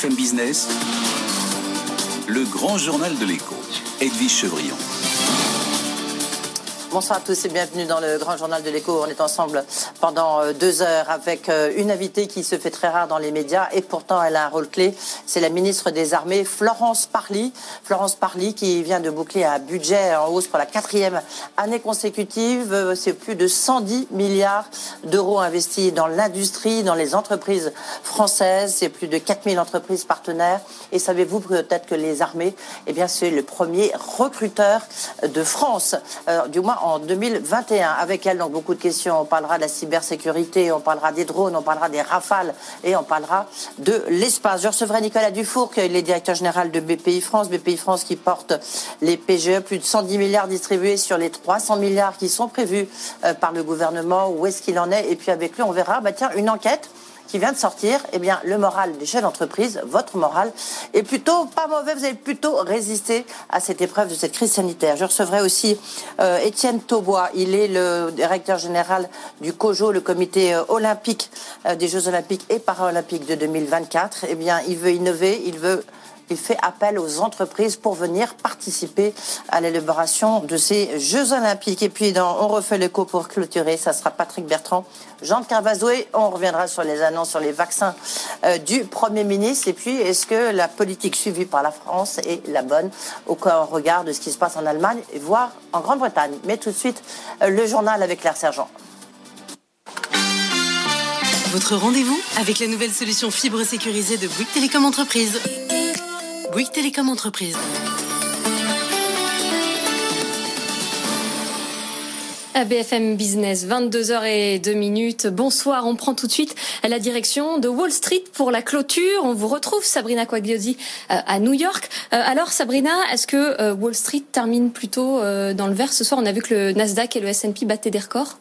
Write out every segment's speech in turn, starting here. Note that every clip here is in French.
BFM Business, le grand journal de l'écho, Edwige Chevrillon. Bonsoir à tous et bienvenue dans le grand journal de l'écho. On est ensemble pendant euh, deux heures avec euh, une invitée qui se fait très rare dans les médias et pourtant elle a un rôle clé. C'est la ministre des Armées, Florence Parly. Florence Parly qui vient de boucler un budget en hausse pour la quatrième année consécutive. Euh, c'est plus de 110 milliards d'euros investis dans l'industrie, dans les entreprises françaises. C'est plus de 4000 entreprises partenaires. Et savez-vous peut-être que les armées, eh bien, c'est le premier recruteur de France, du moins en 2021. Avec elle, donc beaucoup de questions. On parlera de la cybersécurité, on parlera des drones, on parlera des rafales et on parlera de l'espace. Je recevrai Nicolas Dufour, qui est le directeur général de BPI France. BPI France qui porte les PGE, plus de 110 milliards distribués sur les 300 milliards qui sont prévus euh, par le gouvernement. Où est-ce qu'il en est? Et puis avec lui, on verra, bah tiens, une enquête qui vient de sortir, eh bien, le moral des chefs d'entreprise, votre moral, est plutôt pas mauvais. Vous avez plutôt résisté à cette épreuve de cette crise sanitaire. Je recevrai aussi euh, Étienne Taubois. Il est le directeur général du COJO, le comité euh, olympique euh, des Jeux olympiques et paralympiques de 2024. Eh bien, il veut innover, il veut il fait appel aux entreprises pour venir participer à l'élaboration de ces Jeux Olympiques. Et puis, On refait l'écho pour clôturer, ça sera Patrick Bertrand, Jean Carvazoué. On reviendra sur les annonces sur les vaccins euh, du Premier ministre. Et puis, est-ce que la politique suivie par la France est la bonne? Au regard de ce qui se passe en Allemagne, voire en Grande-Bretagne Mais tout de suite, euh, le journal avec Claire Sergent. Votre rendez-vous avec la nouvelle solution fibre sécurisée de Bouygues Télécom Entreprise. Bouygues Télécom Entreprise. BFM Business, 22h et 2 minutes. Bonsoir, on prend tout de suite la direction de Wall Street pour la clôture. On vous retrouve, Sabrina Quagliosi, euh, à New York. Euh, alors, Sabrina, est-ce que euh, Wall Street termine plutôt dans le vert ce soir? On a vu que le Nasdaq et le S&P battaient des records.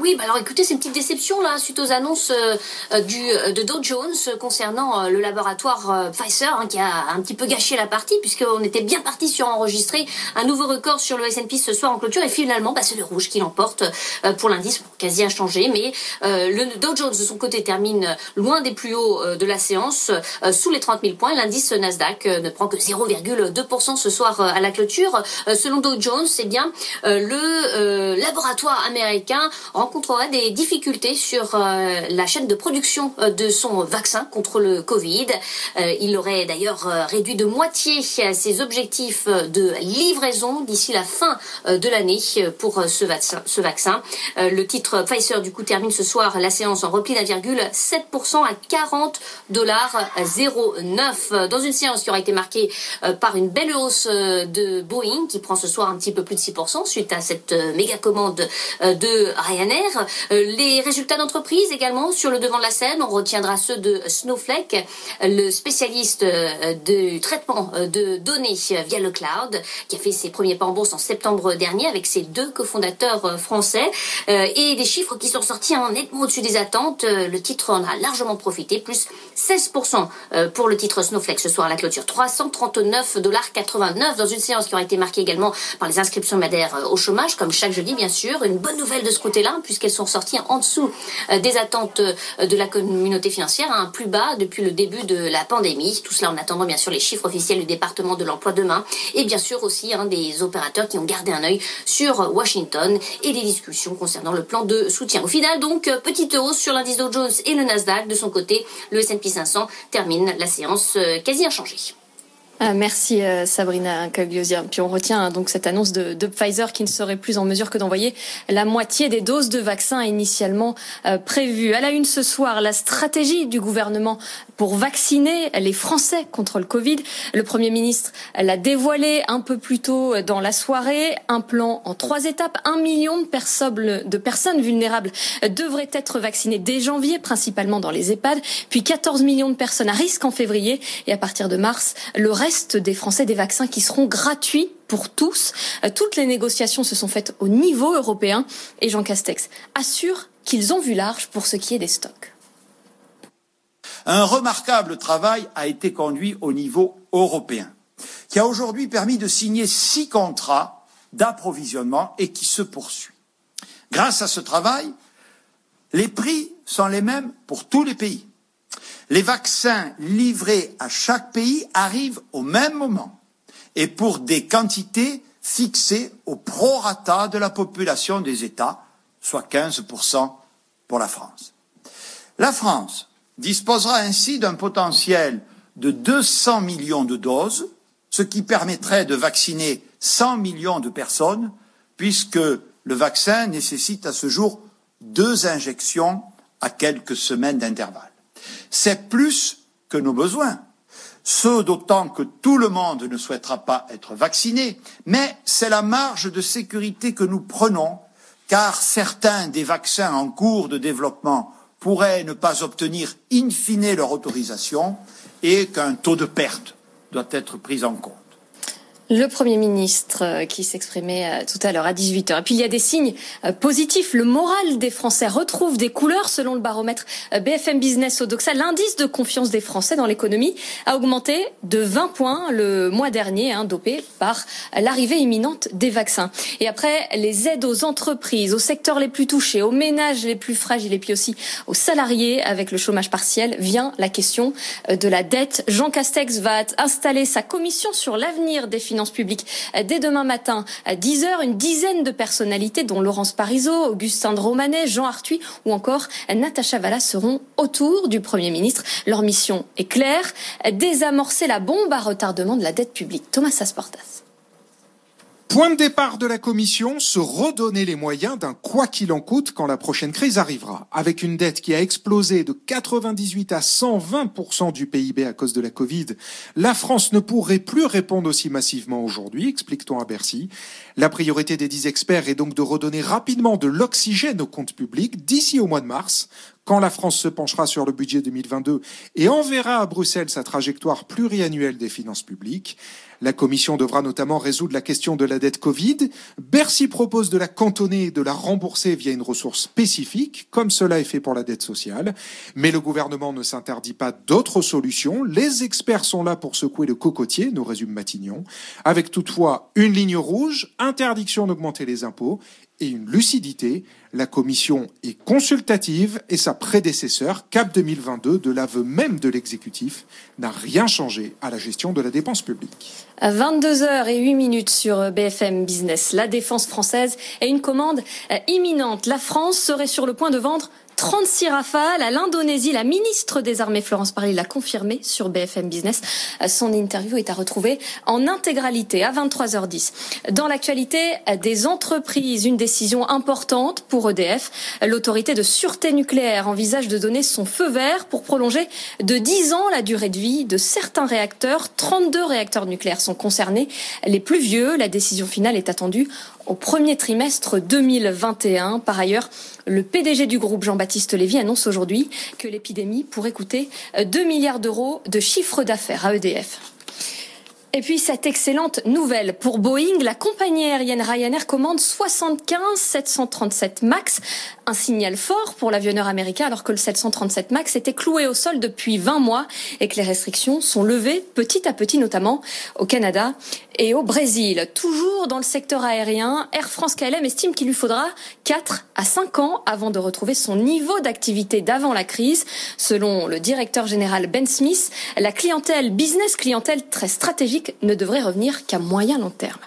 Oui, bah alors écoutez, c'est une petite déception là suite aux annonces euh, euh, du euh, de Dow Jones concernant le laboratoire Pfizer hein, qui a un petit peu gâché la partie puisqu'on était bien parti sur enregistrer un nouveau record sur le S&P ce soir en clôture et finalement bah, c'est le rouge qui l'emporte pour l'indice. Quasi inchangé mais le Dow Jones de son côté termine loin des plus hauts de la séance sous les 30 000 points. L'indice Nasdaq ne prend que 0,2% ce soir à la clôture. Selon Dow Jones c'est bien le laboratoire américain rencontrerait des difficultés sur euh, la chaîne de production euh, de son vaccin contre le Covid. Euh, il aurait d'ailleurs réduit de moitié ses objectifs de livraison d'ici la fin de l'année pour ce vaccin. Le titre Pfizer du coup termine ce soir la séance en repli d'1,7% à 40 dollars 09 dans une séance qui aura été marquée par une belle hausse de Boeing qui prend ce soir un petit peu plus de 6% suite à cette méga commande de Ryanair hier. les résultats d'entreprise également sur le devant de la scène. On retiendra ceux de Snowflake, le spécialiste du traitement de données via le cloud, qui a fait ses premiers pas en bourse en septembre dernier avec ses deux cofondateurs français. et des chiffres qui sont sortis en nettement au-dessus des attentes. le titre en a largement profité, plus 16% pour le titre Snowflake ce soir à la clôture. 339 dollars 89 dans une séance qui aura été marquée également par les inscriptions madères au chômage, comme chaque jeudi bien sûr. Une bonne nouvelle de ce côté-là, puisqu'elles sont sorties en dessous euh, des attentes euh, de la communauté financière, un plus bas depuis le début de la pandémie. Tout cela en attendant bien sûr les chiffres officiels du département de l'emploi demain, et bien sûr aussi hein, des opérateurs qui ont gardé un œil sur Washington et des discussions concernant le plan de soutien. Au final donc, euh, petite hausse sur l'indice Dow Jones et le Nasdaq. De son côté, le S&P 500 termine la séance quasi inchangée. Ah, merci euh, Sabrina Cagliosia. Puis on retient hein, donc cette annonce de, Pfizer qui ne serait plus en mesure que d'envoyer la moitié des doses de vaccins initialement euh, prévues. À la une ce soir, la stratégie du gouvernement pour vacciner les Français contre le Covid. Le Premier ministre l'a dévoilé un peu plus tôt dans la soirée. Un plan en trois étapes. Un million de personnes, de personnes vulnérables devraient être vaccinées dès janvier, principalement dans les EHPAD. Puis 14 millions de personnes à risque en février. Et à partir de mars, le reste des Français des vaccins qui seront gratuits pour tous. Toutes les négociations se sont faites au niveau européen et Jean Castex assure qu'ils ont vu large pour ce qui est des stocks. Un remarquable travail a été conduit au niveau européen, qui a aujourd'hui permis de signer six contrats d'approvisionnement et qui se poursuit. Grâce à ce travail, les prix sont les mêmes pour tous les pays. Les vaccins livrés à chaque pays arrivent au même moment et pour des quantités fixées au prorata de la population des États, soit 15% pour la France. La France disposera ainsi d'un potentiel de 200 millions de doses, ce qui permettrait de vacciner 100 millions de personnes, puisque le vaccin nécessite à ce jour deux injections à quelques semaines d'intervalle. C'est plus que nos besoins, ce d'autant que tout le monde ne souhaitera pas être vacciné, mais c'est la marge de sécurité que nous prenons, car certains des vaccins en cours de développement pourraient ne pas obtenir in fine leur autorisation et qu'un taux de perte doit être pris en compte. Le Premier ministre euh, qui s'exprimait euh, tout à l'heure à 18h. Et puis il y a des signes euh, positifs. Le moral des Français retrouve des couleurs selon le baromètre BFM Business Odoxa. L'indice de confiance des Français dans l'économie a augmenté de 20 points le mois dernier, hein, dopé par l'arrivée imminente des vaccins. Et après les aides aux entreprises, aux secteurs les plus touchés, aux ménages les plus fragiles et puis aussi aux salariés avec le chômage partiel, vient la question de la dette. Jean Castex va installer sa commission sur l'avenir des finances publiques. Dès demain matin, à 10h, une dizaine de personnalités, dont Laurence Parisot, Augustin de Romanet, Jean Arthuis ou encore Natacha Valla seront autour du Premier ministre. Leur mission est claire, désamorcer la bombe à retardement de la dette publique. Thomas Sasportas. Point de départ de la Commission, se redonner les moyens d'un quoi qu'il en coûte quand la prochaine crise arrivera. Avec une dette qui a explosé de 98 à 120% du PIB à cause de la Covid, la France ne pourrait plus répondre aussi massivement aujourd'hui, explique-t-on à Bercy. La priorité des dix experts est donc de redonner rapidement de l'oxygène aux comptes publics d'ici au mois de mars, quand la France se penchera sur le budget 2022 et enverra à Bruxelles sa trajectoire pluriannuelle des finances publiques. La Commission devra notamment résoudre la question de la dette Covid. Bercy propose de la cantonner et de la rembourser via une ressource spécifique, comme cela est fait pour la dette sociale. Mais le gouvernement ne s'interdit pas d'autres solutions. Les experts sont là pour secouer le cocotier, nous résume Matignon, avec toutefois une ligne rouge, interdiction d'augmenter les impôts et une lucidité. La commission est consultative et sa prédécesseur, CAP 2022, de l'aveu même de l'exécutif, n'a rien changé à la gestion de la dépense publique. À 22h et 8 minutes sur BFM Business, la défense française est une commande euh, imminente. La France serait sur le point de vendre 36 rafales à l'Indonésie. La ministre des Armées, Florence Parly, l'a confirmé sur BFM Business. Son interview est à retrouver en intégralité à 23h10. Dans l'actualité des entreprises, une décision importante pour EDF. L'autorité de sûreté nucléaire envisage de donner son feu vert pour prolonger de 10 ans la durée de vie de certains réacteurs. 32 réacteurs nucléaires sont concernés. Les plus vieux, la décision finale est attendue au premier trimestre 2021. Par ailleurs, le PDG du groupe Jean-Baptiste Lévy annonce aujourd'hui que l'épidémie pourrait coûter 2 milliards d'euros de chiffre d'affaires à EDF. Et puis cette excellente nouvelle pour Boeing, la compagnie aérienne Ryanair commande 75 737 Max, un signal fort pour l'avionneur américain alors que le 737 Max était cloué au sol depuis 20 mois et que les restrictions sont levées petit à petit notamment au Canada et au Brésil. Toujours dans le secteur aérien, Air France KLM estime qu'il lui faudra 4 à 5 ans avant de retrouver son niveau d'activité d'avant la crise. Selon le directeur général Ben Smith, la clientèle business clientèle très stratégique ne devrait revenir qu'à moyen long terme.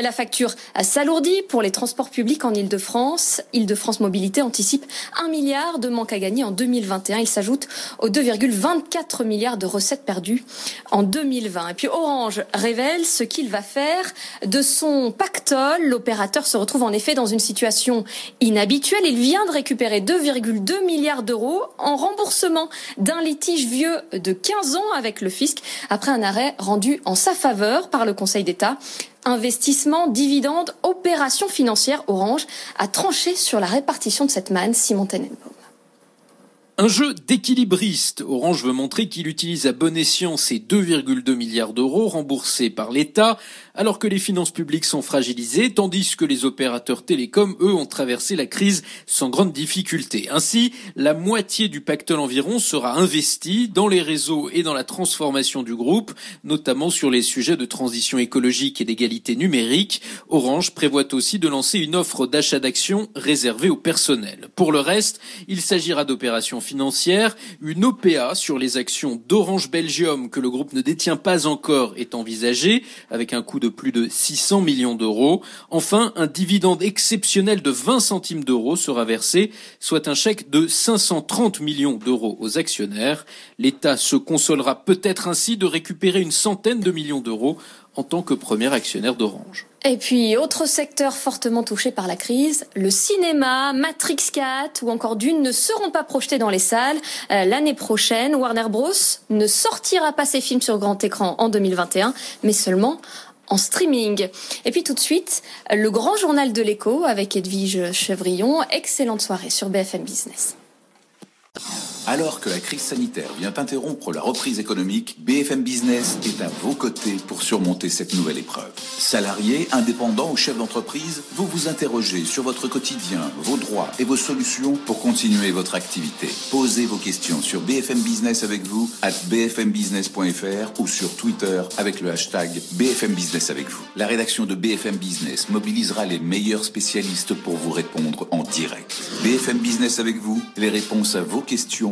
La facture s'alourdit pour les transports publics en Ile-de-France. Ile-de-France Mobilité anticipe un milliard de manque à gagner en 2021. Il s'ajoute aux 2,24 milliards de recettes perdues en 2020. Et puis Orange révèle ce qu'il va faire de son pactole. L'opérateur se retrouve en effet dans une situation inhabituelle. Il vient de récupérer 2,2 milliards d'euros en remboursement d'un litige vieux de 15 ans avec le fisc après un arrêt rendu en sa faveur par le Conseil d'État. Investissement, dividendes, opérations financières, Orange a tranché sur la répartition de cette manne, Simon Tenenbaum. Un jeu d'équilibriste. Orange veut montrer qu'il utilise à bon escient ses 2,2 milliards d'euros remboursés par l'État alors que les finances publiques sont fragilisées, tandis que les opérateurs télécoms, eux, ont traversé la crise sans grande difficulté. Ainsi, la moitié du pactole environ sera investie dans les réseaux et dans la transformation du groupe, notamment sur les sujets de transition écologique et d'égalité numérique. Orange prévoit aussi de lancer une offre d'achat d'actions réservée au personnel. Pour le reste, il s'agira d'opérations financières. Une OPA sur les actions d'Orange Belgium que le groupe ne détient pas encore est envisagée, avec un coût de plus de 600 millions d'euros. Enfin, un dividende exceptionnel de 20 centimes d'euros sera versé, soit un chèque de 530 millions d'euros aux actionnaires. L'État se consolera peut-être ainsi de récupérer une centaine de millions d'euros en tant que premier actionnaire d'Orange. Et puis, autre secteur fortement touché par la crise, le cinéma, Matrix 4 ou encore Dune ne seront pas projetés dans les salles. Euh, l'année prochaine, Warner Bros. ne sortira pas ses films sur grand écran en 2021, mais seulement en streaming. Et puis tout de suite, le grand journal de l'écho avec Edwige Chevrillon. Excellente soirée sur BFM Business. Alors que la crise sanitaire vient interrompre la reprise économique, BFM Business est à vos côtés pour surmonter cette nouvelle épreuve. Salariés, indépendants ou chefs d'entreprise, vous vous interrogez sur votre quotidien, vos droits et vos solutions pour continuer votre activité. Posez vos questions sur BFM Business avec vous, à bfmbusiness.fr ou sur Twitter avec le hashtag BFM Business avec vous. La rédaction de BFM Business mobilisera les meilleurs spécialistes pour vous répondre en direct. BFM Business avec vous, les réponses à vos questions